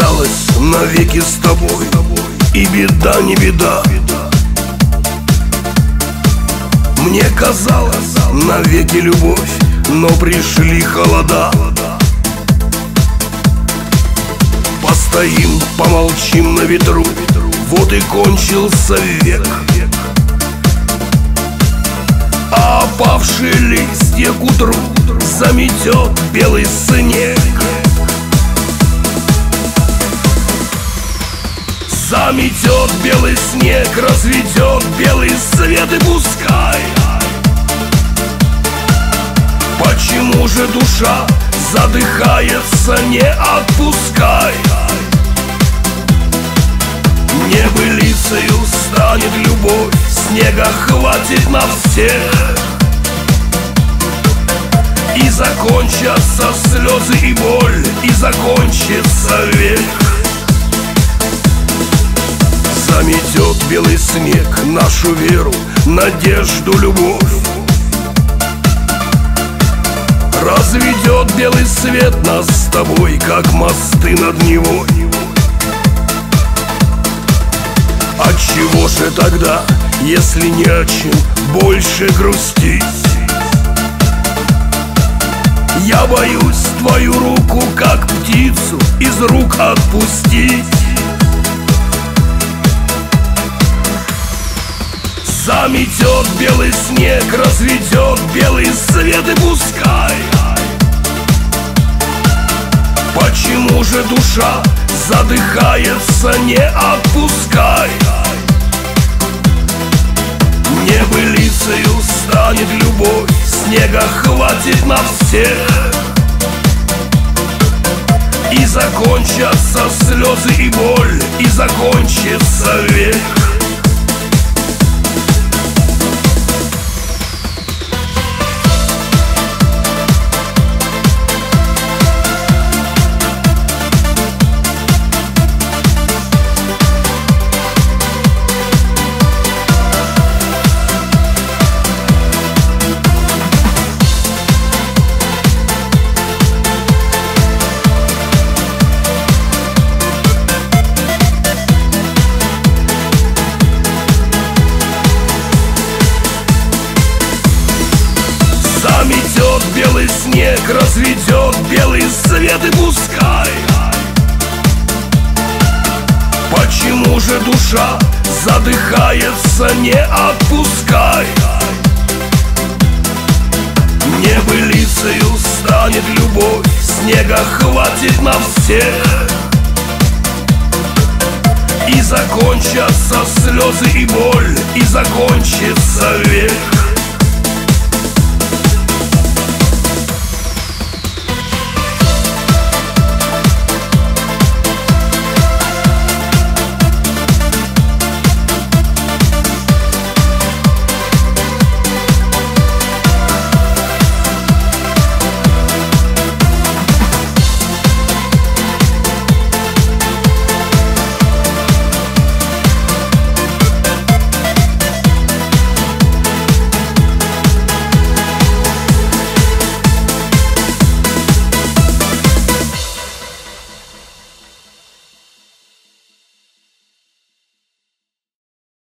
казалось навеки с тобой. И беда не беда. Мне казалось навеки любовь Но пришли холода. Постоим, помолчим на ветру. Вот и кончился век. А опавшие листья к утру Заметет белый снег Заметет белый снег, разведет белый свет и пускай. Почему же душа задыхается, не отпускай? Небылицею станет любовь, снега хватит на всех. И закончатся слезы и боль, и закончится век Заметет белый снег нашу веру, надежду, любовь. Разведет белый свет нас с тобой, как мосты над Невой. Отчего же тогда, если не о чем больше грустить? Я боюсь твою руку, как птицу, из рук отпустить Заметет белый снег, разведет белый свет и пускай. Почему же душа задыхается, не отпускай? Небылицею станет любовь, снега хватит на всех. И закончатся слезы и боль, и закончится век Заметет белый снег, разведет белый свет и пускай. Почему же душа задыхается, не отпускай? Небылицею станет любовь, снега хватит на всех. И закончатся слезы и боль, и закончится век